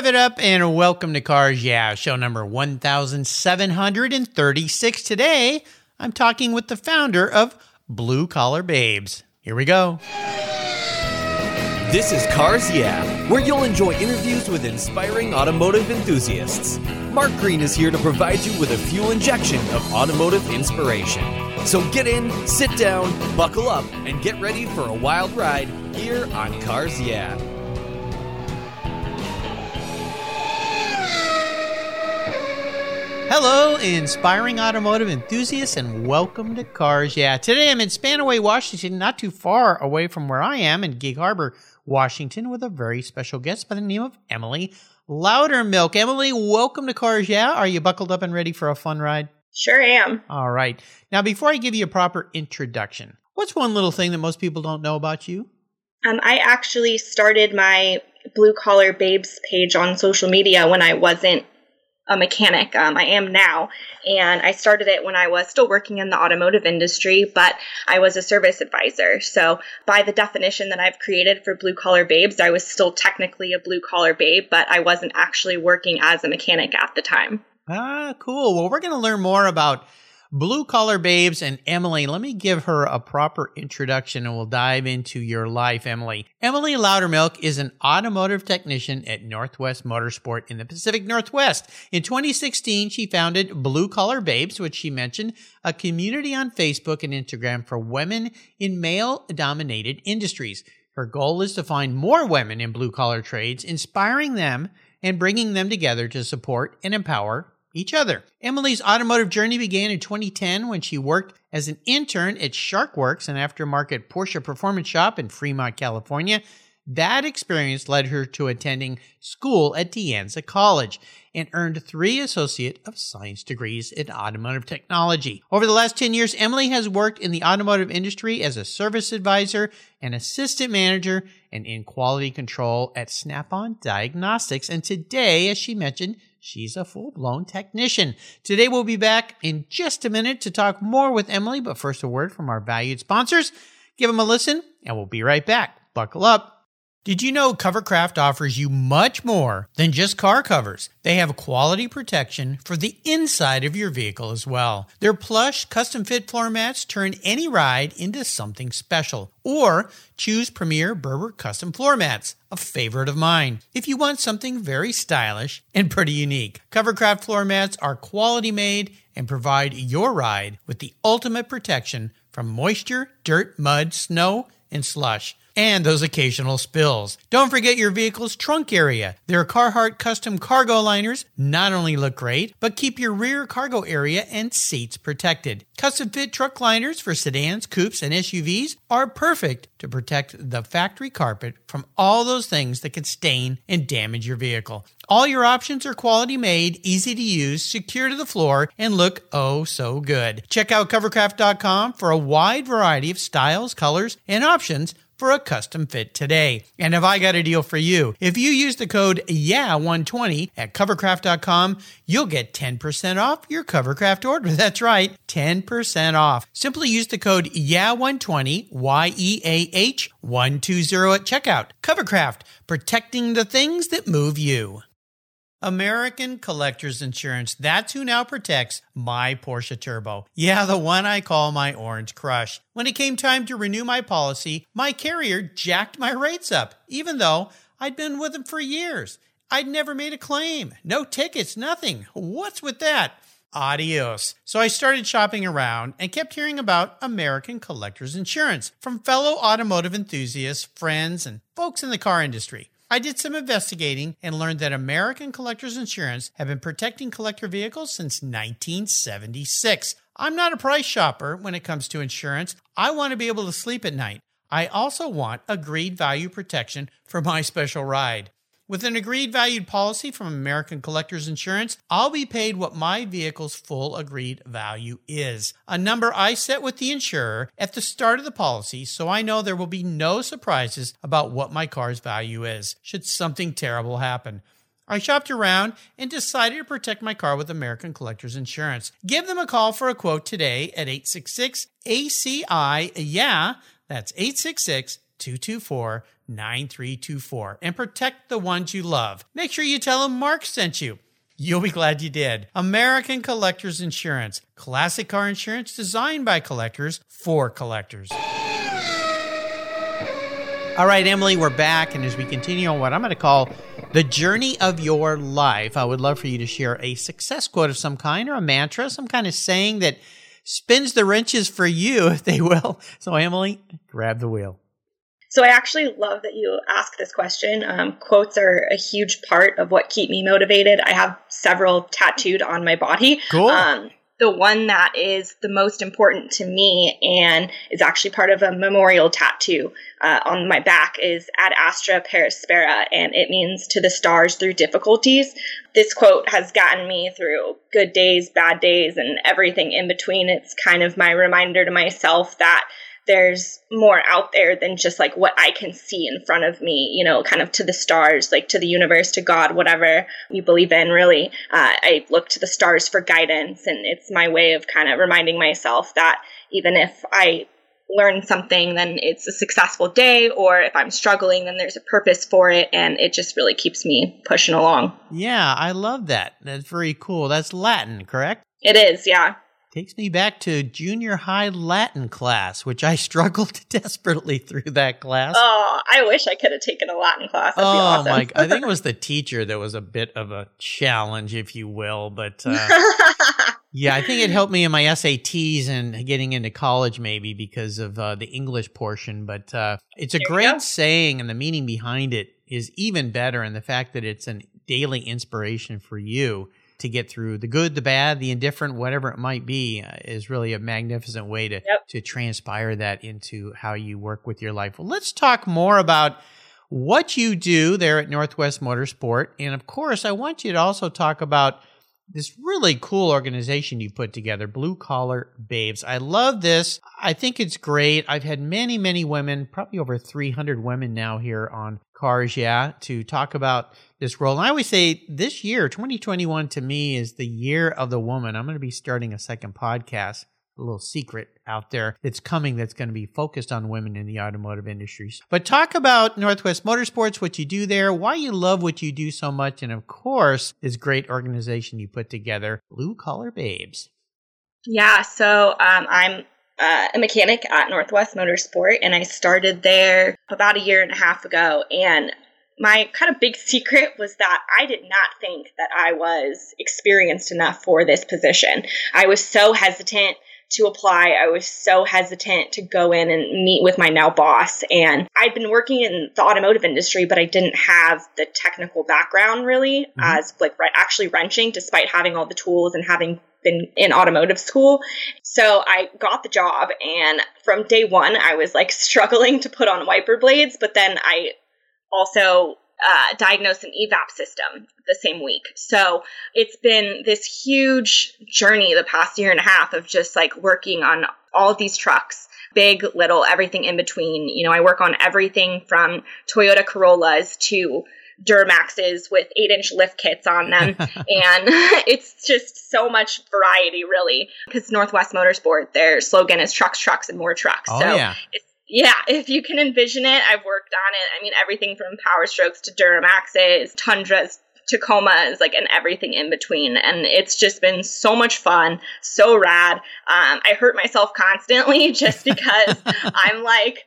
Rev it up and welcome to Cars Yeah, show number 1736. Today, I'm talking with the founder of Blue Collar Babes. Here we go. This is Cars Yeah, where you'll enjoy interviews with inspiring automotive enthusiasts. Mark Green is here to provide you with a fuel injection of automotive inspiration. So get in, sit down, buckle up, and get ready for a wild ride here on Cars Yeah. Hello, inspiring automotive enthusiasts, and welcome to Cars Yeah. Today I'm in Spanaway, Washington, not too far away from where I am in Gig Harbor, Washington, with a very special guest by the name of Emily Loudermilk. Emily, welcome to Cars Yeah. Are you buckled up and ready for a fun ride? Sure am. All right. Now, before I give you a proper introduction, what's one little thing that most people don't know about you? Um, I actually started my Blue Collar Babes page on social media when I wasn't a mechanic. Um, I am now, and I started it when I was still working in the automotive industry, but I was a service advisor. So, by the definition that I've created for blue collar babes, I was still technically a blue collar babe, but I wasn't actually working as a mechanic at the time. Ah, cool. Well, we're going to learn more about Blue Collar Babes and Emily. Let me give her a proper introduction and we'll dive into your life, Emily. Emily Loudermilk is an automotive technician at Northwest Motorsport in the Pacific Northwest. In 2016, she founded Blue Collar Babes, which she mentioned, a community on Facebook and Instagram for women in male dominated industries. Her goal is to find more women in blue collar trades, inspiring them and bringing them together to support and empower each other. Emily's automotive journey began in 2010 when she worked as an intern at Sharkwerks, an aftermarket Porsche performance shop in Fremont, California. That experience led her to attending school at De Anza College and earned three Associate of Science degrees in automotive technology. Over the last 10 years, Emily has worked in the automotive industry as a service advisor, an assistant manager, and in quality control at Snap on Diagnostics. And today, as she mentioned, She's a full blown technician. Today we'll be back in just a minute to talk more with Emily, but first a word from our valued sponsors. Give them a listen and we'll be right back. Buckle up. Did you know Covercraft offers you much more than just car covers? They have quality protection for the inside of your vehicle as well. Their plush, custom fit floor mats turn any ride into something special. Or choose Premier Berber custom floor mats, a favorite of mine. If you want something very stylish and pretty unique, Covercraft floor mats are quality made and provide your ride with the ultimate protection from moisture, dirt, mud, snow, and slush and those occasional spills. Don't forget your vehicle's trunk area. Their Carhartt custom cargo liners not only look great, but keep your rear cargo area and seats protected. Custom fit truck liners for sedans, coupes, and SUVs are perfect to protect the factory carpet from all those things that can stain and damage your vehicle. All your options are quality made, easy to use, secure to the floor, and look oh so good. Check out covercraft.com for a wide variety of styles, colors, and options for a custom fit today. And have I got a deal for you? If you use the code YEAH120 at covercraft.com, you'll get 10% off your Covercraft order. That's right, 10% off. Simply use the code YEAH120, Y E A H 120 at checkout. Covercraft, protecting the things that move you. American Collectors Insurance. That's who now protects my Porsche Turbo. Yeah, the one I call my Orange Crush. When it came time to renew my policy, my carrier jacked my rates up, even though I'd been with them for years. I'd never made a claim, no tickets, nothing. What's with that? Adios. So I started shopping around and kept hearing about American Collectors Insurance from fellow automotive enthusiasts, friends, and folks in the car industry. I did some investigating and learned that American Collectors Insurance have been protecting collector vehicles since 1976. I'm not a price shopper when it comes to insurance. I want to be able to sleep at night. I also want agreed value protection for my special ride. With an agreed valued policy from American Collectors Insurance, I'll be paid what my vehicle's full agreed value is. A number I set with the insurer at the start of the policy so I know there will be no surprises about what my car's value is should something terrible happen. I shopped around and decided to protect my car with American Collectors Insurance. Give them a call for a quote today at 866 ACI. Yeah, that's 866 224 9324 and protect the ones you love. Make sure you tell them Mark sent you. You'll be glad you did. American Collectors Insurance. Classic car insurance designed by collectors for collectors. All right, Emily, we're back. And as we continue on what I'm going to call the journey of your life, I would love for you to share a success quote of some kind or a mantra, some kind of saying that spins the wrenches for you, if they will. So, Emily, grab the wheel. So I actually love that you ask this question. Um, quotes are a huge part of what keep me motivated. I have several tattooed on my body. Cool. Um, the one that is the most important to me and is actually part of a memorial tattoo uh, on my back is ad astra per aspera and it means to the stars through difficulties this quote has gotten me through good days bad days and everything in between it's kind of my reminder to myself that there's more out there than just like what I can see in front of me, you know, kind of to the stars, like to the universe, to God, whatever you believe in, really. Uh, I look to the stars for guidance, and it's my way of kind of reminding myself that even if I learn something, then it's a successful day, or if I'm struggling, then there's a purpose for it, and it just really keeps me pushing along. Yeah, I love that. That's very cool. That's Latin, correct? It is, yeah. Takes me back to junior high Latin class, which I struggled desperately through that class. Oh, I wish I could have taken a Latin class. That'd oh awesome. my! I think it was the teacher that was a bit of a challenge, if you will. But uh, yeah, I think it helped me in my SATs and getting into college, maybe because of uh, the English portion. But uh, it's a There great saying, and the meaning behind it is even better. And the fact that it's an daily inspiration for you to get through the good, the bad, the indifferent, whatever it might be, uh, is really a magnificent way to Yep. to transpire that into how you work with your life. Well, let's talk more about what you do there at Northwest Motorsport, and of course, I want you to also talk about this really cool organization you put together, Blue Collar Babes. I love this. I think it's great. I've had many, many women, probably over 300 women now here on Cars Yeah, to talk about this role. And I always say this year, 2021, to me is the year of the woman. I'm going to be starting a second podcast, a little secret out there that's coming that's going to be focused on women in the automotive industries. But talk about Northwest Motorsports, what you do there, why you love what you do so much, and of course, this great organization you put together, Blue Collar Babes. Yeah, so um, I'm uh, a mechanic at Northwest Motorsport, and I started there about a year and a half ago. And my kind of big secret was that I did not think that I was experienced enough for this position. I was so hesitant to apply. I was so hesitant to go in and meet with my now boss. And I'd been working in the automotive industry, but I didn't have the technical background really Mhm. as like actually wrenching, despite having all the tools and having been in automotive school. So I got the job, and from day one, I was like struggling to put on wiper blades, but then I also uh, diagnosed an evap system the same week. So it's been this huge journey the past year and a half of just like working on all these trucks. Big, little, everything in between. You know, I work on everything from Toyota Corollas to Duramaxes with eight inch lift kits on them. and it's just so much variety, really. Because Northwest Motorsport, their slogan is trucks, trucks, and more trucks. Oh, so yeah. it's, yeah, if you can envision it, I've worked on it. I mean, everything from Power Strokes to Duramaxes, Tundras, Tacomas, like, and everything in between. And it's just been so much fun, so rad. Um, I hurt myself constantly just because I'm like,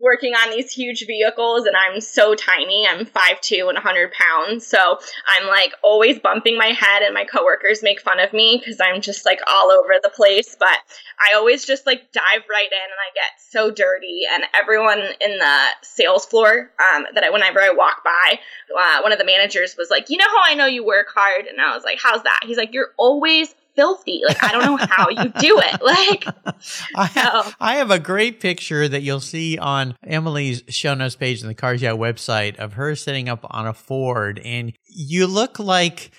working on these huge vehicles and I'm so tiny. I'm 5'2 and 100 pounds. So I'm like always bumping my head and my coworkers make fun of me because I'm just like all over the place. But I always just like dive right in and I get so dirty. And everyone in the sales floor um, that I, whenever I walk by, uh, one of the managers was like, you know how I know you work hard? And I was like, how's that? He's like, you're always filthy. Like, I don't know how you do it. Like, I have, so I have a great picture that you'll see on Emily's show notes page on the Cars Yeah website of her sitting up on a Ford, and you look like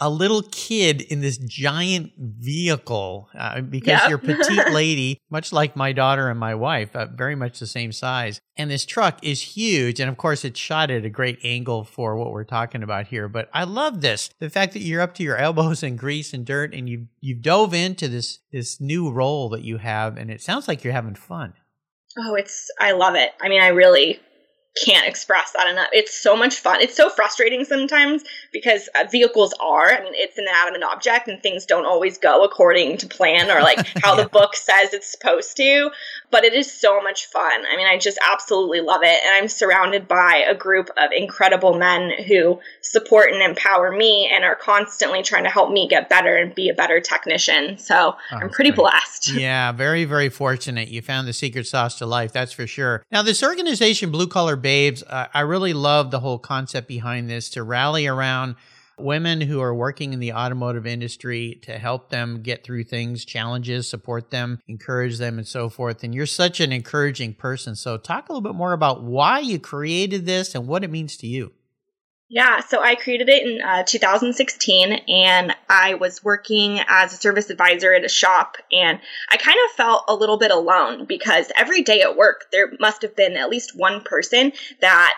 a little kid in this giant vehicle uh, because you're a petite lady, much like my daughter and my wife, uh, very much the same size. And this truck is huge, and of course, it's shot at a great angle for what we're talking about here. But I love this: the fact that you're up to your elbows in grease and dirt, and you you dove into this this new role that you have, and it sounds like you're having fun. Oh, it's I love it. I mean, I really can't express that enough. It's so much fun. It's so frustrating sometimes because uh, vehicles are, I mean, it's an inanimate object and things don't always go according to plan or like how yeah. the book says it's supposed to, but it is so much fun. I mean, I just absolutely love it. And I'm surrounded by a group of incredible men who support and empower me and are constantly trying to help me get better and be a better technician. So oh, I'm pretty great. blessed. Yeah, very, very fortunate. You found the secret sauce to life, that's for sure. Now, this organization, Blue Collar babes. Uh, I really love the whole concept behind this to rally around women who are working in the automotive industry to help them get through things, challenges, support them, encourage them, and so forth. And you're such an encouraging person. So, talk a little bit more about why you created this and what it means to you. Yeah, so I created it in uh, 2016 and I was working as a service advisor at a shop and I kind of felt a little bit alone because every day at work there must have been at least one person that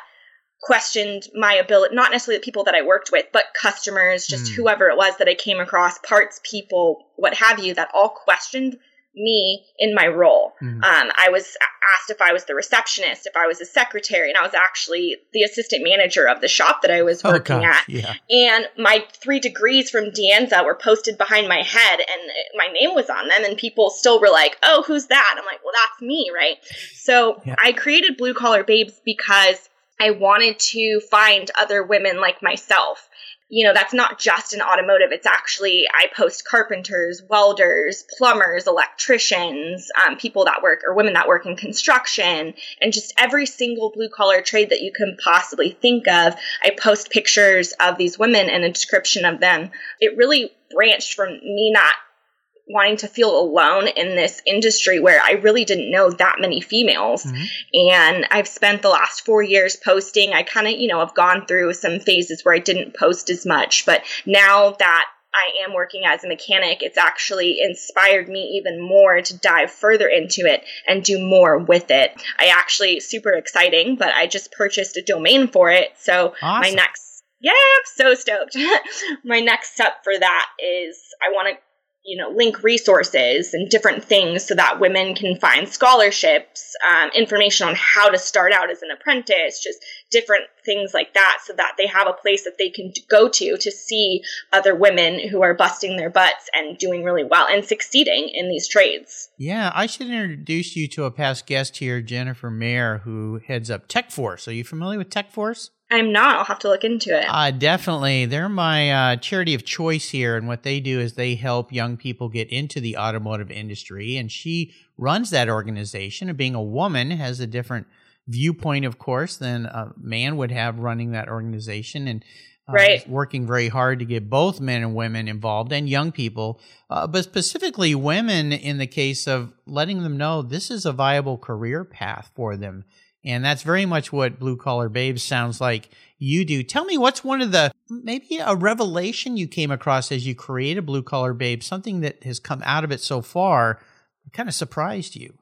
questioned my ability, not necessarily the people that I worked with, but customers, just mm. whoever it was that I came across, parts people, what have you, that all questioned me in my role. Mm-hmm. Um, I was asked if I was the receptionist, if I was a secretary, and I was actually the assistant manager of the shop that I was oh, working at. Yeah. And my three degrees from De Anza were posted behind my head, and my name was on them, and people still were like, "Oh, who's that?" I'm like, "Well, that's me, right?" So yeah. I created Blue Collar Babes because I wanted to find other women like myself you know, that's not just in automotive. It's actually, I post carpenters, welders, plumbers, electricians, um, people that work or women that work in construction, and just every single blue collar trade that you can possibly think of. I post pictures of these women and a description of them. It really branched from me not wanting to feel alone in this industry where I really didn't know that many females. Mm-hmm. And I've spent the last four years posting. I kind of, you know, have gone through some phases where I didn't post as much. But now that I am working as a mechanic, it's actually inspired me even more to dive further into it and do more with it. I actually, super exciting, but I just purchased a domain for it. So awesome. my next yeah, I'm so stoked. My next step for that is I want to you know, link resources and different things so that women can find scholarships, um, information on how to start out as an apprentice, just different things like that, so that they have a place that they can go to to see other women who are busting their butts and doing really well and succeeding in these trades. Yeah, I should introduce you to a past guest here, Jennifer Maher, who heads up Tech Force. Are you familiar with Tech Force? I'm not. I'll have to look into it. Uh, definitely. They're my uh, charity of choice here. And what they do is they help young people get into the automotive industry. And she runs that organization. And being a woman has a different viewpoint, of course, than a man would have running that organization. And uh, right. working very hard to get both men and women involved and young people, uh, but specifically women in the case of letting them know this is a viable career path for them and that's very much what Blue Collar Babes sounds like you do. Tell me what's one of the maybe a revelation you came across as you created Blue Collar Babes, something that has come out of it so far kind of surprised you.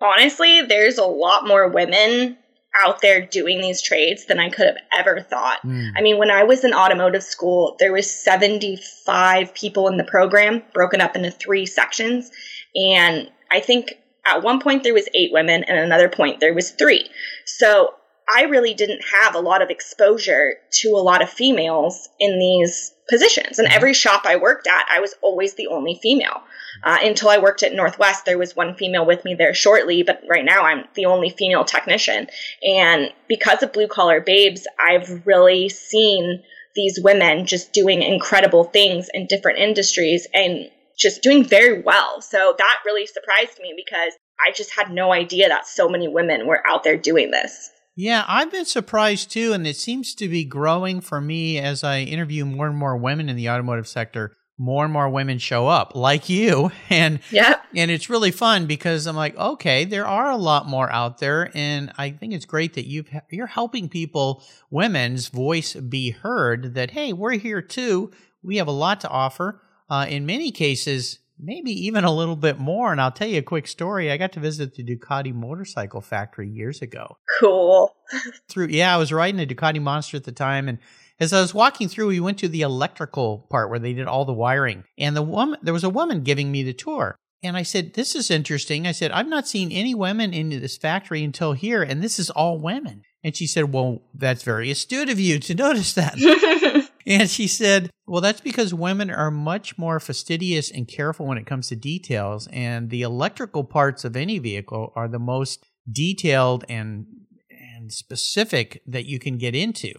Honestly, there's a lot more women out there doing these trades than I could have ever thought. Mm. I mean, when I was in automotive school, there was 75 people in the program broken up into three sections and I think at one point there was eight women and another point there was three. So i really didn't have a lot of exposure to a lot of females in these positions. And every shop i worked at i was always the only female. Uh, until i worked at northwest there was one female with me there shortly but right now i'm the only female technician. And because of blue collar babes i've really seen these women just doing incredible things in different industries. And just doing very well. So that really surprised me because I just had no idea that so many women were out there doing this. Yeah, I've been surprised too, and it seems to be growing for me as I interview more and more women in the automotive sector. More and more women show up, like you, and yeah, and it's really fun because I'm like, okay, there are a lot more out there, and I think it's great that you've you're helping people, women's voice be heard. That hey, we're here too. We have a lot to offer uh, in many cases, maybe even a little bit more. And I'll tell you a quick story. I got to visit the Ducati motorcycle factory years ago. Cool. through, yeah, I was riding a Ducati Monster at the time, and as I was walking through, we went to the electrical part where they did all the wiring, and the woman there was a woman giving me the tour. And I said, This is interesting. I said, I've not seen any women in this factory until here, and this is all women. And she said, Well, that's very astute of you to notice that. and she said, Well, that's because women are much more fastidious and careful when it comes to details. And the electrical parts of any vehicle are the most detailed and, and specific that you can get into.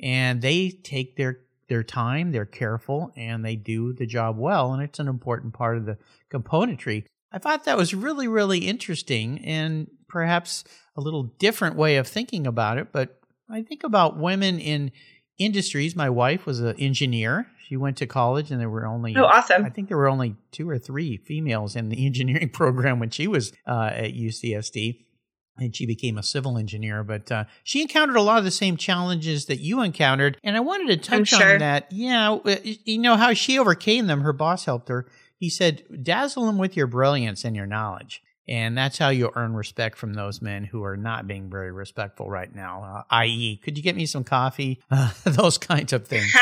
And they take their their time, they're careful, and they do the job well. And it's an important part of the componentry. I thought that was really, really interesting and perhaps a little different way of thinking about it. But I think about women in industries. My wife was an engineer. She went to college, and there were only oh, awesome. I think there were only two or three females in the engineering program when she was uh, at UCSD and she became a civil engineer. But uh, she encountered a lot of the same challenges that you encountered, and I wanted to touch sure. on that. Yeah, you know how she overcame them. Her boss helped her. He said, "Dazzle them with your brilliance and your knowledge." And that's how you earn respect from those men who are not being very respectful right now. Uh, i.e., could you get me some coffee? Uh, those kinds of things.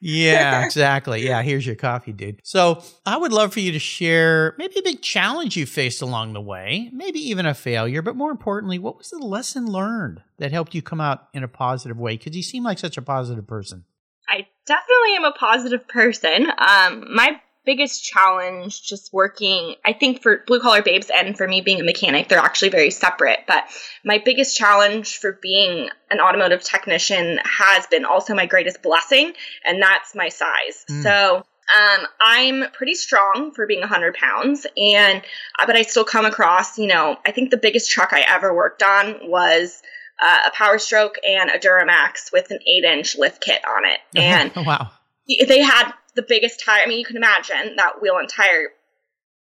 yeah, exactly. Yeah, here's your coffee, dude. So I would love for you to share maybe a big challenge you faced along the way, maybe even a failure, but more importantly, what was the lesson learned that helped you come out in a positive way? Because you seem like such a positive person. I definitely am a positive person. Um, my biggest challenge just working, I think for blue collar babes and for me being a mechanic, they're actually very separate. But my biggest challenge for being an automotive technician has been also my greatest blessing, and that's my size. Mm. So um, I'm pretty strong for being 100 pounds, and uh, but I still come across, you know, I think the biggest truck I ever worked on was uh, a Power Stroke and a Duramax with an eight inch lift kit on it, and wow, they had the biggest tire. I mean, you can imagine that wheel and tire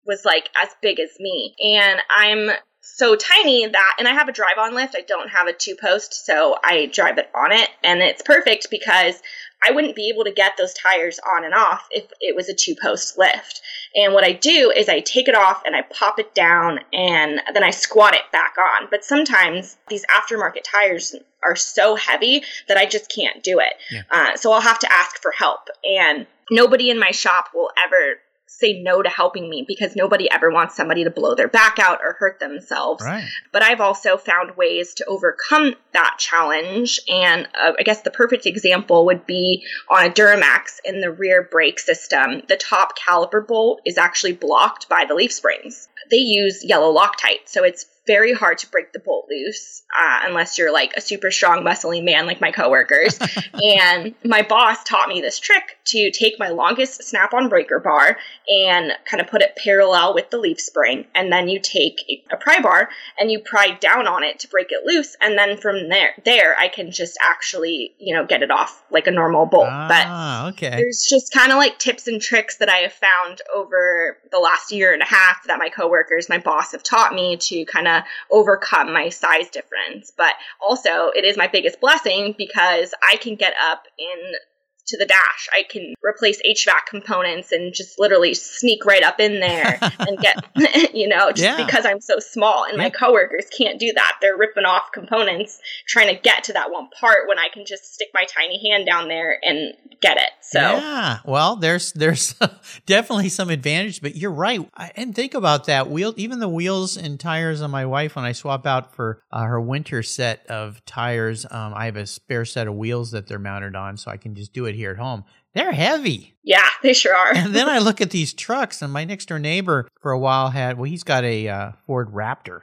was like as big as me. And I'm so tiny that, and I have a drive on lift. I don't have a two post, so I drive it on it. And it's perfect because I wouldn't be able to get those tires on and off if it was a two post lift. And what I do is I take it off and I pop it down and then I squat it back on. But sometimes these aftermarket tires are so heavy that I just can't do it. Yeah. Uh, so I'll have to ask for help. And nobody in my shop will ever say no to helping me because nobody ever wants somebody to blow their back out or hurt themselves. Right. But I've also found ways to overcome that challenge. And uh, I guess the perfect example would be on a Duramax in the rear brake system. The top caliper bolt is actually blocked by the leaf springs. They use yellow Loctite, so it's very hard to break the bolt loose uh, unless you're like a super strong, muscly man like my coworkers. and my boss taught me this trick to take my longest snap on breaker bar and kind of put it parallel with the leaf spring. And then you take a pry bar and you pry down on it to break it loose. And then from there, there I can just actually, you know, get it off like a normal bolt. Ah, but okay. there's just kind of like tips and tricks that I have found over the last year and a half that my coworkers, my boss have taught me to kind of overcome my size difference. But also, it is my biggest blessing because I can get up in to the dash. I can replace HVAC components and just literally sneak right up in there and get, you know, just yeah. because I'm so small. And yeah. my coworkers can't do that. They're ripping off components trying to get to that one part when I can just stick my tiny hand down there and get it. So yeah, well, there's there's definitely some advantage, but you're right. And think about that wheel, even the wheels and tires on my wife when I swap out for uh, her winter set of tires. Um, I have a spare set of wheels that they're mounted on, so I can just do it here at home. They're heavy. Yeah, they sure are. and then I look at these trucks, and my next door neighbor for a while had, well, he's got a uh, Ford Raptor.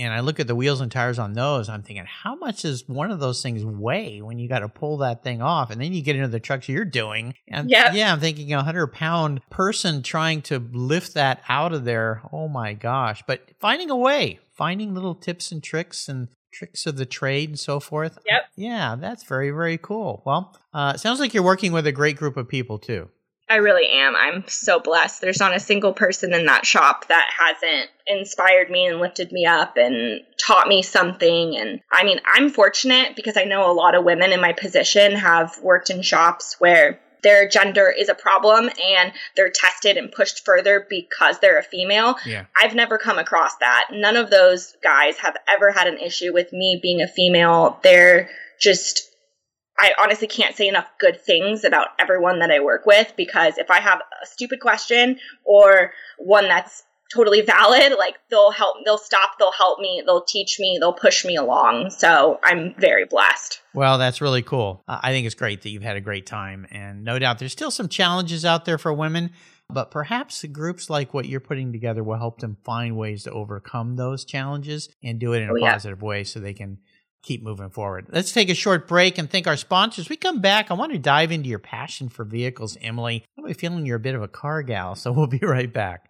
And I look at the wheels and tires on those. I'm thinking, how much does one of those things weigh when you got to pull that thing off? And then you get into the trucks you're doing. And yep. yeah, I'm thinking a hundred pound person trying to lift that out of there. Oh my gosh. But finding a way, finding little tips and tricks and tricks of the trade and so forth. Yep. Yeah, that's very, very cool. Well, uh, sounds like you're working with a great group of people too. I really am. I'm so blessed. There's not a single person in that shop that hasn't inspired me and lifted me up and taught me something. And I mean, I'm fortunate because I know a lot of women in my position have worked in shops where their gender is a problem and they're tested and pushed further because they're a female. Yeah. I've never come across that. None of those guys have ever had an issue with me being a female. They're just I honestly can't say enough good things about everyone that I work with because if I have a stupid question or one that's totally valid. Like they'll help, they'll stop, they'll help me, they'll teach me, they'll push me along. So I'm very blessed. Well, that's really cool. I think it's great that you've had a great time. And no doubt there's still some challenges out there for women, but perhaps groups like what you're putting together will help them find ways to overcome those challenges and do it in a oh, yeah. positive way so they can keep moving forward. Let's take a short break and thank our sponsors. We come back. I want to dive into your passion for vehicles, Emily. I'm feeling you're a bit of a car gal, so we'll be right back.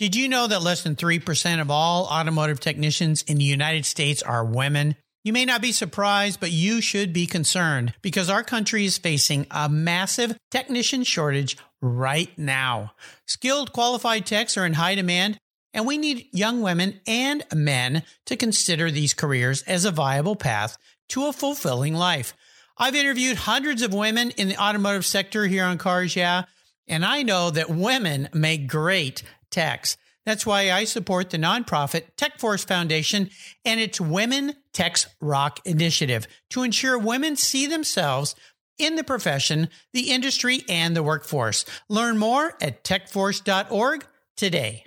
Did you know that less than 3% of all automotive technicians in the United States are women? You may not be surprised, but you should be concerned because our country is facing a massive technician shortage right now. Skilled, qualified techs are in high demand, and we need young women and men to consider these careers as a viable path to a fulfilling life. I've interviewed hundreds of women in the automotive sector here on Cars Yeah, and I know that women make great techs. That's why I support the nonprofit TechForce Foundation and its Women Techs Rock initiative to ensure women see themselves in the profession, the industry, and the workforce. Learn more at techforce.org today.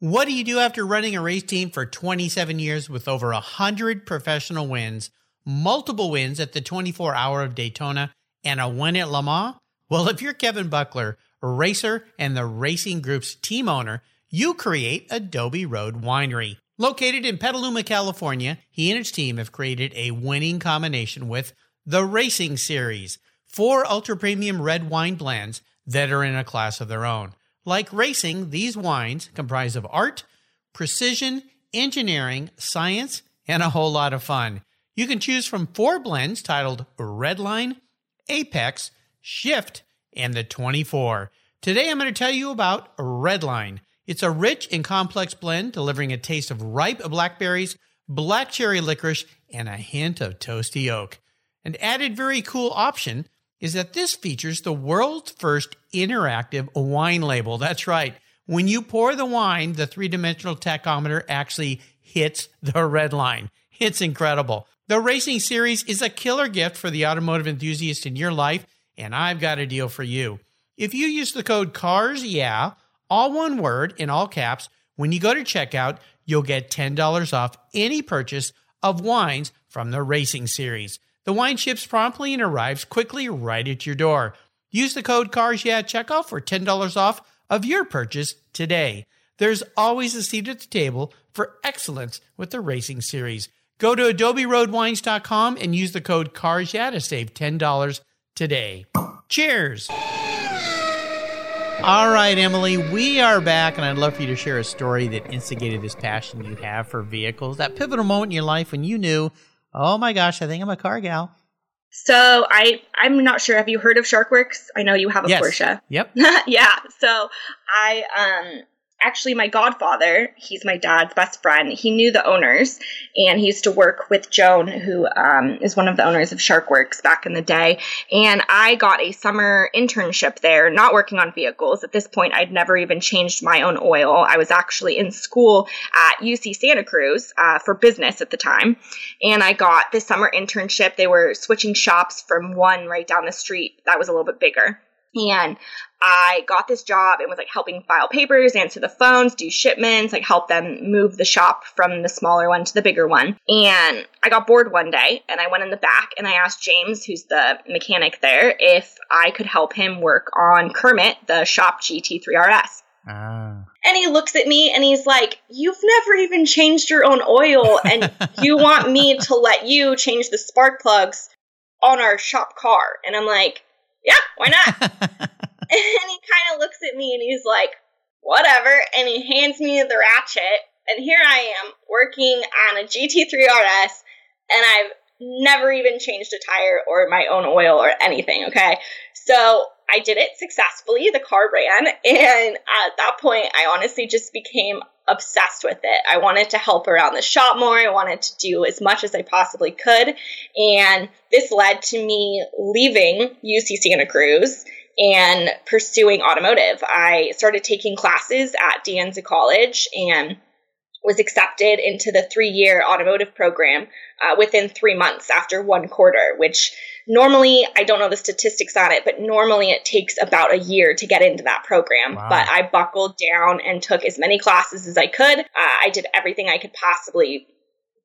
What do you do after running a race team for 27 years with over 100 professional wins, multiple wins at the 24 hour of Daytona, and a win at Le Mans? Well, if you're Kevin Buckler, racer and the racing group's team owner, you create Adobe Road Winery. Located in Petaluma, California, he and his team have created a winning combination with the Racing Series, four ultra premium red wine blends that are in a class of their own. Like racing, these wines comprise of art, precision, engineering, science, and a whole lot of fun. You can choose from four blends titled Redline, Apex, Shift, and the 24. Today I'm going to tell you about Redline. It's a rich and complex blend delivering a taste of ripe blackberries, black cherry licorice, and a hint of toasty oak. An added very cool option is that this features the world's first interactive wine label. That's right. When you pour the wine, the three dimensional tachometer actually hits the red line. It's incredible. The Racing Series is a killer gift for the automotive enthusiast in your life and I've got a deal for you. If you use the code CARS, yeah, all one word in all caps, when you go to checkout, you'll get $10 off any purchase of wines from the racing series. The wine ships promptly and arrives quickly right at your door. Use the code CARS yeah checkout for $10 off of your purchase today. There's always a seat at the table for excellence with the racing series. Go to adoberoadwines.com and use the code CARS yeah to save $10 today. Cheers. All right, Emily, we are back, and I'd love for you to share a story that instigated this passion you have for vehicles. That pivotal moment in your life when you knew, oh my gosh, I think I'm a car gal. So I I'm not sure. Have you heard of Sharkwerks? I know you have a yes. Porsche. Yep. yeah. So I um actually my godfather he's my dad's best friend. He knew the owners and he used to work with joan who um, is one of the owners of sharkwerks back in the day. And i got a summer internship there not working on vehicles. At this point i'd never even changed my own oil. I was actually in school at uc santa cruz uh, for business at the time. And i got this summer internship. They were switching shops from one right down the street that was a little bit bigger. And I got this job and was like helping file papers, answer the phones, do shipments, like help them move the shop from the smaller one to the bigger one. And I got bored one day and I went in the back and I asked James, who's the mechanic there, if I could help him work on Kermit, the shop GT3RS. Ah. And he looks at me and he's like, You've never even changed your own oil, and you want me to let you change the spark plugs on our shop car. And I'm like, Yeah, why not? And he kind of looks at me and he's like, whatever. And he hands me the ratchet. And here I am working on a GT3 RS. And I've never even changed a tire or my own oil or anything. Okay. So I did it successfully. The car ran. And at that point, I honestly just became obsessed with it. I wanted to help around the shop more. I wanted to do as much as I possibly could. And this led to me leaving UC Santa Cruz and pursuing automotive. I started taking classes at De Anza College and was accepted into the three year automotive program uh, within three months after one quarter, which normally I don't know the statistics on it, but normally it takes about a year to get into that program. Wow. But I buckled down and took as many classes as I could. Uh, I did everything I could possibly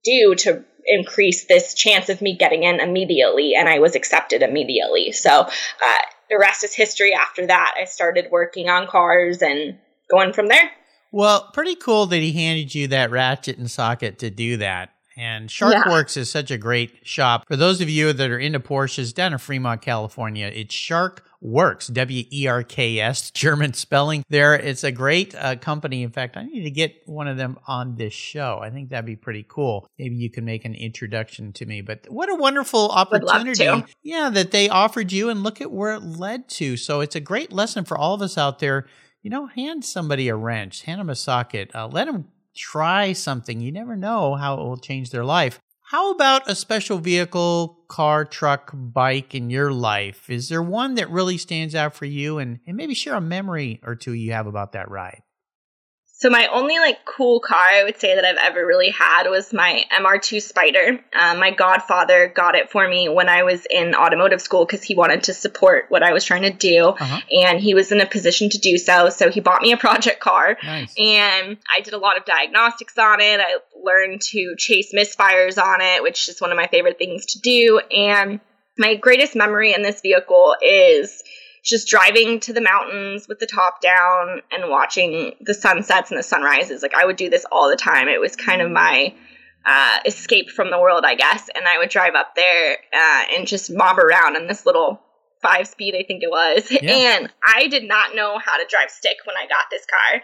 do to increase this chance of me getting in immediately, and I was accepted immediately. So uh, the rest is history. After that, I started working on cars and going from there. Well, pretty cool that he handed you that ratchet and socket to do that. And Sharkwerks is such a great shop. For those of you that are into Porsches down in Fremont, California, it's Shark Werks, W E R K S, German spelling there. It's a great uh, company. In fact, I need to get one of them on this show. I think that'd be pretty cool. Maybe you can make an introduction to me. But what a wonderful opportunity. Yeah, that they offered you, and look at where it led to. So it's a great lesson for all of us out there. You know, hand somebody a wrench, hand them a socket, uh, let them try something. You never know how it will change their life. How about a special vehicle, car, truck, bike in your life? Is there one that really stands out for you? And, and maybe share a memory or two you have about that ride. So my only like cool car I would say that I've ever really had was my MR2 Spider. Um, my godfather got it for me when I was in automotive school because he wanted to support what I was trying to do, Uh-huh. and he was in a position to do so. So he bought me a project car, Nice. and I did a lot of diagnostics on it. I learned to chase misfires on it, which is one of my favorite things to do. And my greatest memory in this vehicle is just driving to the mountains with the top down and watching the sunsets and the sunrises. Like I would do this all the time. It was kind of my uh, escape from the world, I guess. And I would drive up there uh, and just mob around in this little five speed, I think it was. Yeah. And I did not know how to drive stick when I got this car.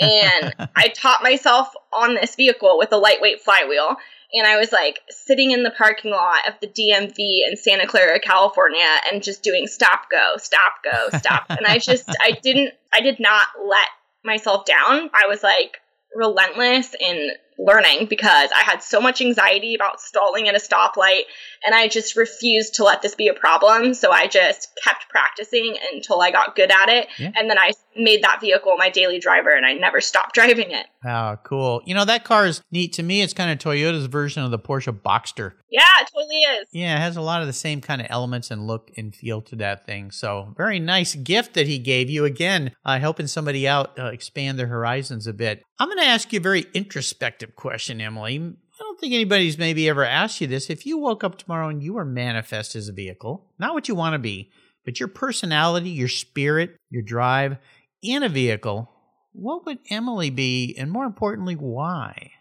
And I taught myself on this vehicle with a lightweight flywheel. And I was like sitting in the parking lot of the DMV in Santa Clara, California, and just doing stop, go, stop, go, stop. and I just, I didn't, I did not let myself down. I was like relentless in learning because I had so much anxiety about stalling at a stoplight and I just refused to let this be a problem. So I just kept practicing until I got good at it. Yeah. And then I made that vehicle my daily driver and I never stopped driving it. Oh, cool. You know, that car is neat to me. It's kind of Toyota's version of the Porsche Boxster. Yeah, it totally is. Yeah, it has a lot of the same kind of elements and look and feel to that thing. So, very nice gift that he gave you. Again, uh, helping somebody out uh, expand their horizons a bit. I'm going to ask you a very introspective question, Emily. I don't think anybody's maybe ever asked you this. If you woke up tomorrow and you were manifest as a vehicle, not what you want to be, but your personality, your spirit, your drive in a vehicle, what would Emily be? And more importantly, why?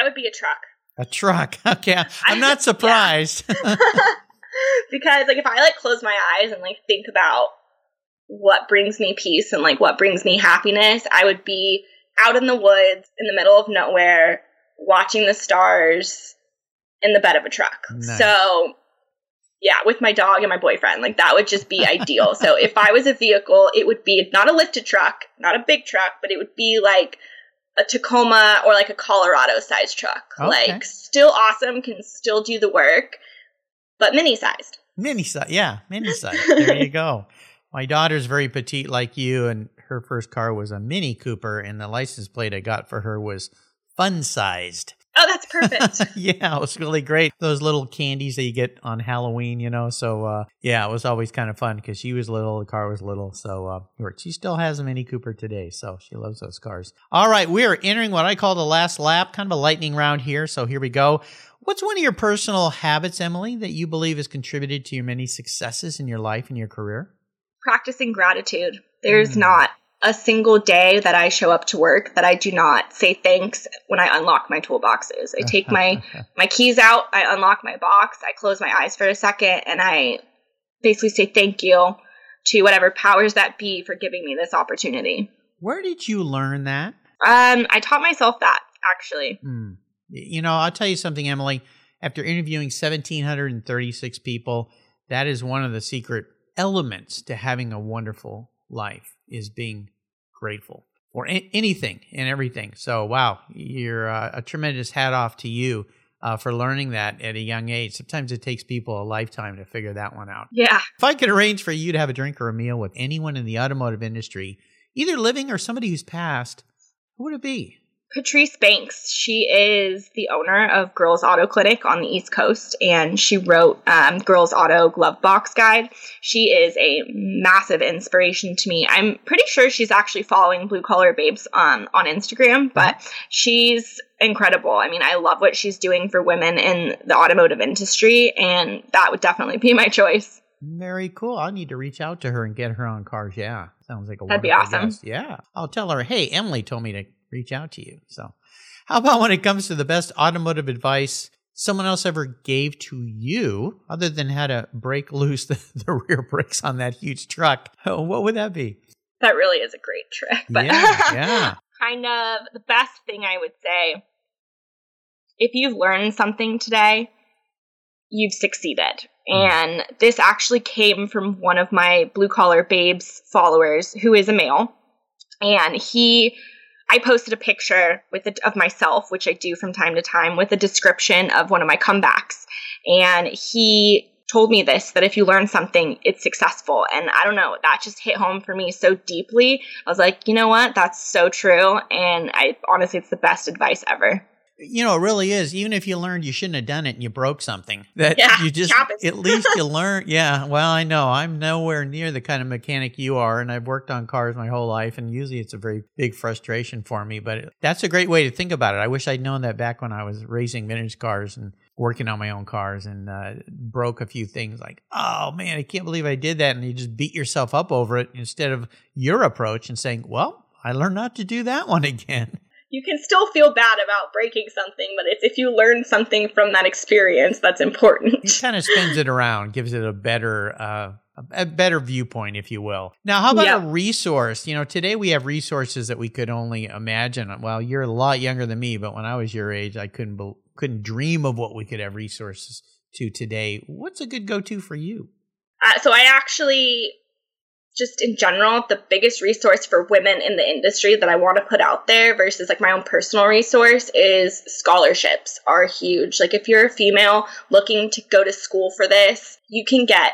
I would be a truck. A truck. Okay. I'm not surprised. because like if I like close my eyes and like think about what brings me peace and like what brings me happiness, I would be out in the woods in the middle of nowhere watching the stars in the bed of a truck. Nice. So yeah, with my dog and my boyfriend, like that would just be ideal. So if I was a vehicle, it would be not a lifted truck, not a big truck, but it would be like a Tacoma or like a Colorado sized truck. Okay. Like still awesome, can still do the work, but mini sized. Mini size, yeah, mini size. There you go. My daughter's very petite like you, and her first car was a Mini Cooper, and the license plate I got for her was fun sized. Oh, that's perfect. yeah, it was really great. Those little candies that you get on Halloween, you know. So uh, yeah, it was always kind of fun because she was little, the car was little. So uh, she still has a Mini Cooper today, so she loves those cars. All right, we are entering what I call the last lap, kind of a lightning round here. So here we go. What's one of your personal habits, Emily, that you believe has contributed to your many successes in your life and your career? Practicing gratitude. There's Mm. not a single day that I show up to work that I do not say thanks when I unlock my toolboxes. I take my my keys out, I unlock my box, I close my eyes for a second, and I basically say thank you to whatever powers that be for giving me this opportunity. Where did you learn that? Um, I taught myself that actually. Hmm. You know, I'll tell you something, Emily. After interviewing 1,736 people, that is one of the secret elements to having a wonderful life is being grateful for a- anything and everything. So, wow, you're uh, a tremendous hat off to you uh, for learning that at a young age. Sometimes it takes people a lifetime to figure that one out. Yeah. If I could arrange for you to have a drink or a meal with anyone in the automotive industry, either living or somebody who's passed, who would it be? Patrice Banks, she is the owner of Girls Auto Clinic on the East Coast, and she wrote um, Girls Auto Glove Box Guide. She is a massive inspiration to me. I'm pretty sure she's actually following Blue Collar Babes um, on Instagram, but she's incredible. I mean, I love what she's doing for women in the automotive industry, and that would definitely be my choice. Very cool. I need to reach out to her and get her on cars. Yeah, sounds like a that'd be awesome. Guest. Yeah, I'll tell her. Hey, Emily told me to reach out to you. So, how about when it comes to the best automotive advice someone else ever gave to you, other than how to break loose the, the rear brakes on that huge truck? What would that be? That really is a great trick. But yeah, yeah. kind of the best thing I would say if you've learned something today, you've succeeded. Hmm. And this actually came from one of my blue collar babes followers who is a male. And he I posted a picture with a, of myself, which I do from time to time, with a description of one of my comebacks. And he told me this that if you learn something, it's successful. And I don't know, that just hit home for me so deeply. I was like, you know what? That's so true. And I honestly, it's the best advice ever you know, it really is. Even if you learned you shouldn't have done it and you broke something, that yeah, you just at least you learn. Yeah, well, I know I'm nowhere near the kind of mechanic you are, and I've worked on cars my whole life, and usually it's a very big frustration for me. But that's a great way to think about it. I wish I'd known that back when I was racing vintage cars and working on my own cars and uh, broke a few things like, oh man, I can't believe I did that. And you just beat yourself up over it instead of your approach and saying, well, I learned not to do that one again you can still feel bad about breaking something, but it's if you learn something from that experience that's important. He kind of spins it around, gives it a better uh, a better viewpoint, if you will. Now, how about yep. a resource? You know, today we have resources that we could only imagine. Well, you're a lot younger than me, but when I was your age, I couldn't be- couldn't dream of what we could have resources to today. What's a good go to for you? Uh, so I actually just in general, the biggest resource for women in the industry that I want to put out there versus like my own personal resource is scholarships are huge. Like if you're a female looking to go to school for this, you can get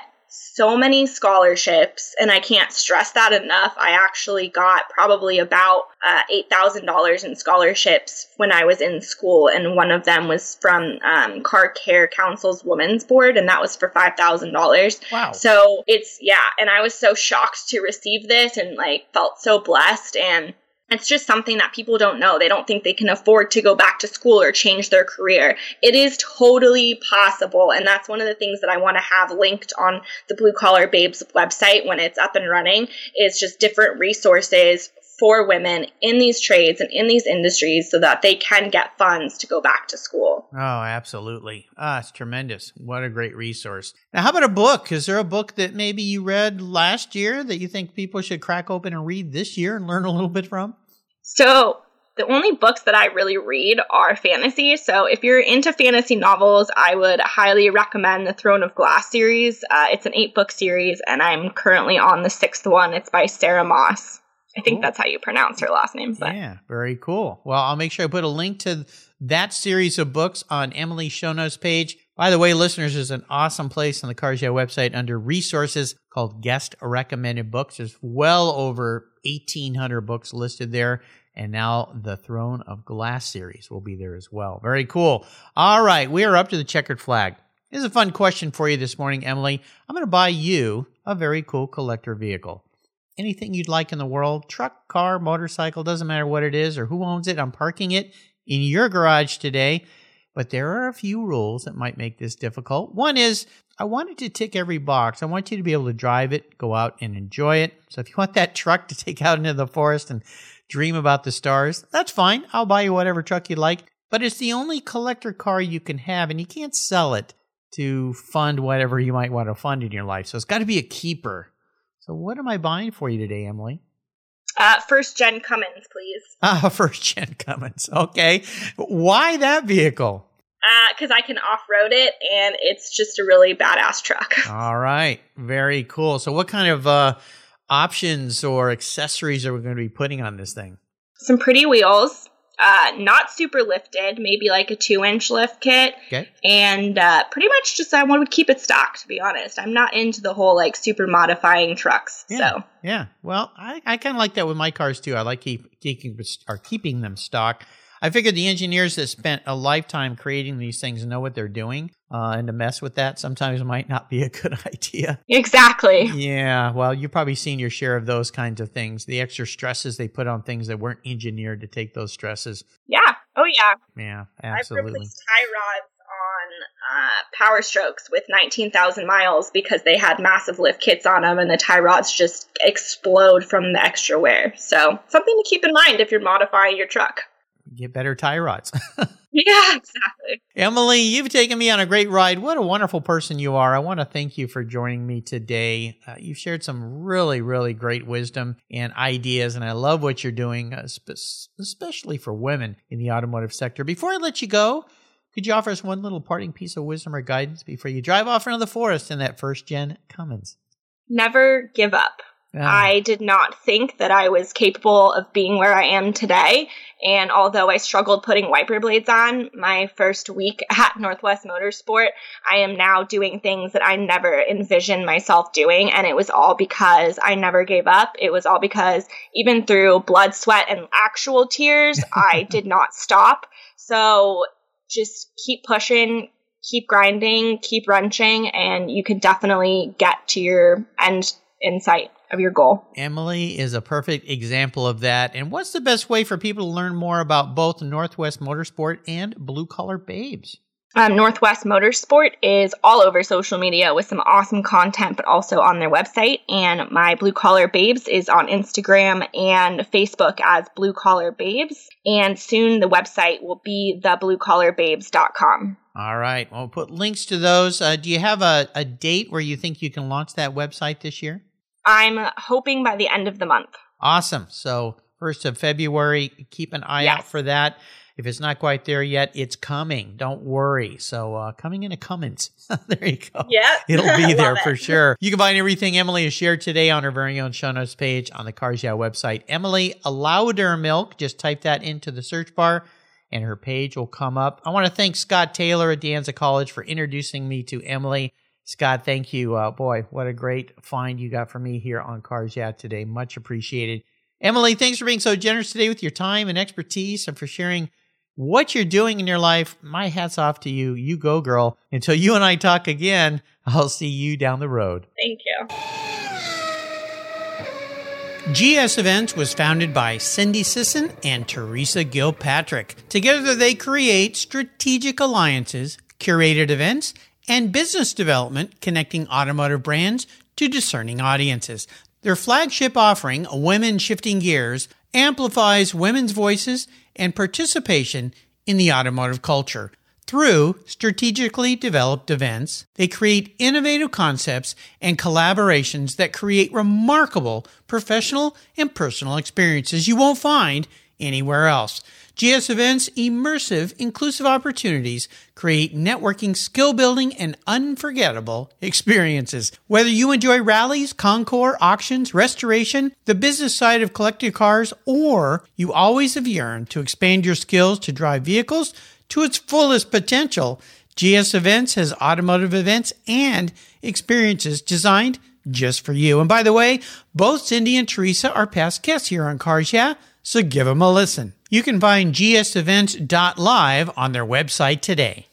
so many scholarships, and I can't stress that enough. I actually got probably about uh, $8,000 in scholarships when I was in school, and one of them was from um, Car Care Council's Women's Board, and that was for $5,000. Wow. So it's, yeah, and I was so shocked to receive this and like felt so blessed. And it's just something that people don't know. They don't think they can afford to go back to school or change their career. It is totally possible. And that's one of the things that I want to have linked on the Blue Collar Babes website when it's up and running is just different resources for women in these trades and in these industries so that they can get funds to go back to school. Oh, absolutely. Ah, it's tremendous. What a great resource. Now, how about a book? Is there a book that maybe you read last year that you think people should crack open and read this year and learn a little bit from? So, the only books that I really read are fantasy. So, if you're into fantasy novels, I would highly recommend the Throne of Glass series. Uh, it's an eight book series, and I'm currently on the sixth one. It's by Sarah Maas. I think cool. that's how you pronounce her last name. But. Yeah, very cool. Well, I'll make sure I put a link to that series of books on Emily's show notes page. By the way, listeners, there's an awesome place on the Cars website under resources called Guest Recommended Books. There's well over 1,800 books listed there. And now the Throne of Glass series will be there as well. Very cool. All right, we are up to the checkered flag. Here's a fun question for you this morning, Emily. I'm going to buy you a very cool collector vehicle anything you'd like in the world truck, car, motorcycle, doesn't matter what it is or who owns it. I'm parking it in your garage today. But there are a few rules that might make this difficult. One is I wanted to tick every box. I want you to be able to drive it, go out and enjoy it. So if you want that truck to take out into the forest and dream about the stars, that's fine. I'll buy you whatever truck you like. But it's the only collector car you can have, and you can't sell it to fund whatever you might want to fund in your life. So it's got to be a keeper. So, what am I buying for you today, Emily? Uh, first gen Cummins, please. Ah, uh, first gen Cummins. Okay. Why that vehicle? Because uh, I can off road it and it's just a really badass truck. All right. Very cool. So, what kind of uh, options or accessories are we going to be putting on this thing? Some pretty wheels. Uh, not super lifted, maybe like a two inch lift kit. Okay. And uh, pretty much just I want to keep it stock, to be honest. I'm not into the whole like super modifying trucks. Yeah. So Yeah. Well, I, I kind of like that with my cars too. I like keep, keeping or keeping them stock. I figured the engineers that spent a lifetime creating these things know what they're doing, uh, and to mess with that sometimes might not be a good idea. exactly. Yeah, well, you've probably seen your share of those kinds of things. The extra stresses they put on things that weren't engineered to take those stresses. Yeah. Oh yeah. Yeah, Absolutely. I've replaced tie rods on uh, Power Strokes with 19,000 miles because they had massive lift kits on them and the tie rods just explode from the extra wear. So, something to keep in mind if you're modifying your truck. Get better tie rods. Yeah, exactly. Emily, you've taken me on a great ride. What a wonderful person you are. I want to thank you for joining me today. Uh, you've shared some really, really great wisdom and ideas, and I love what you're doing, uh, spe- especially for women in the automotive sector. Before I let you go, could you offer us one little parting piece of wisdom or guidance before you drive off into the forest in that first gen Cummins? Never give up. Ah, I did not think that I was capable of being where I am today. And although I struggled putting wiper blades on my first week at Northwest Motorsport, I am now doing things that I never envisioned myself doing. And it was all because I never gave up. It was all because even through blood, sweat, and actual tears, I did not stop. So just keep pushing, keep grinding, keep wrenching, and you can definitely get to your end in sight of your goal. Emily is a perfect example of that. And what's the best way for people to learn more about both Northwest Motorsport and Blue Collar Babes? Um, Northwest Motorsport is all over social media with some awesome content, but also on their website. And my Blue Collar Babes is on Instagram and Facebook as Blue Collar Babes. And soon the website will be thebluecollarbabes.com. All right. Well, put links to those. Uh, do you have a, a date where you think you can launch that website this year? I'm hoping by the end of the month. Awesome. So, 1st of February, keep an eye out for that. If it's not quite there yet, it's coming. Don't worry. So, uh, coming in a Cummins. there you go. Yeah. It'll be there it. for sure. You can find everything Emily has shared today on her very own show notes page on the Cars Yeah website. Emily Loudermilk. Just type that into the search bar and her page will come up. I want to thank Scott Taylor at De Anza College for introducing me to Emily. Scott, thank you. Uh, boy, what a great find you got for me here on Cars Yeah today. Much appreciated. Emily, thanks for being so generous today with your time and expertise and for sharing what you're doing in your life. My hat's off to you. You go, girl. Until you and I talk again, I'll see you down the road. Thank you. GS Events was founded by Cindy Sisson and Teresa Gilpatrick. Together, they create strategic alliances, curated events, and business development connecting automotive brands to discerning audiences. Their flagship offering, Women Shifting Gears, amplifies women's voices and participation in the automotive culture. Through strategically developed events, they create innovative concepts and collaborations that create remarkable professional and personal experiences you won't find anywhere else. GS Events immersive, inclusive opportunities create networking, skill building, and unforgettable experiences. Whether you enjoy rallies, concours, auctions, restoration, the business side of collected cars, or you always have yearned to expand your skills to drive vehicles to its fullest potential, GS Events has automotive events and experiences designed just for you. And by the way, both Cindy and Teresa are past guests here on Cars Yeah, so give them a listen. You can find gsevents.live on their website today.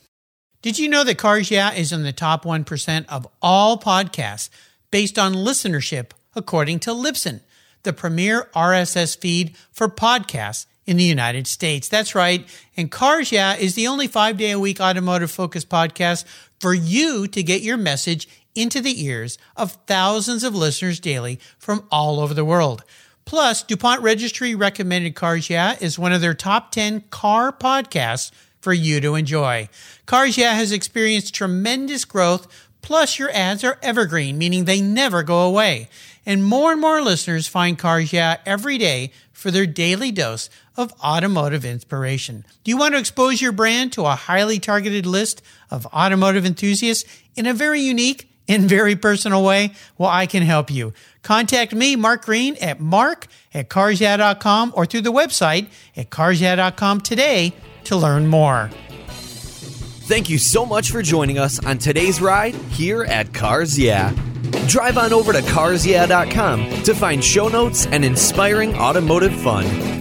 Did you know that Cars Yeah is in the top 1% of all podcasts based on listenership, according to Libsyn, the premier RSS feed for podcasts in the United States? That's right. And Cars Yeah is the only five day a week automotive focused podcast for you to get your message into the ears of thousands of listeners daily from all over the world. Plus, DuPont Registry recommended Cars Yeah is one of their top 10 car podcasts for you to enjoy. Cars Yeah has experienced tremendous growth, plus, your ads are evergreen, meaning they never go away. And more and more listeners find Cars Yeah every day for their daily dose of automotive inspiration. Do you want to expose your brand to a highly targeted list of automotive enthusiasts in a very unique in very personal way? Well, I can help you. Contact me, Mark Green, at mark at carsyeah.com or through the website at carsyeah.com today to learn more. Thank you so much for joining us on today's ride here at Cars Yeah. Drive on over to carsyeah.com to find show notes and inspiring automotive fun.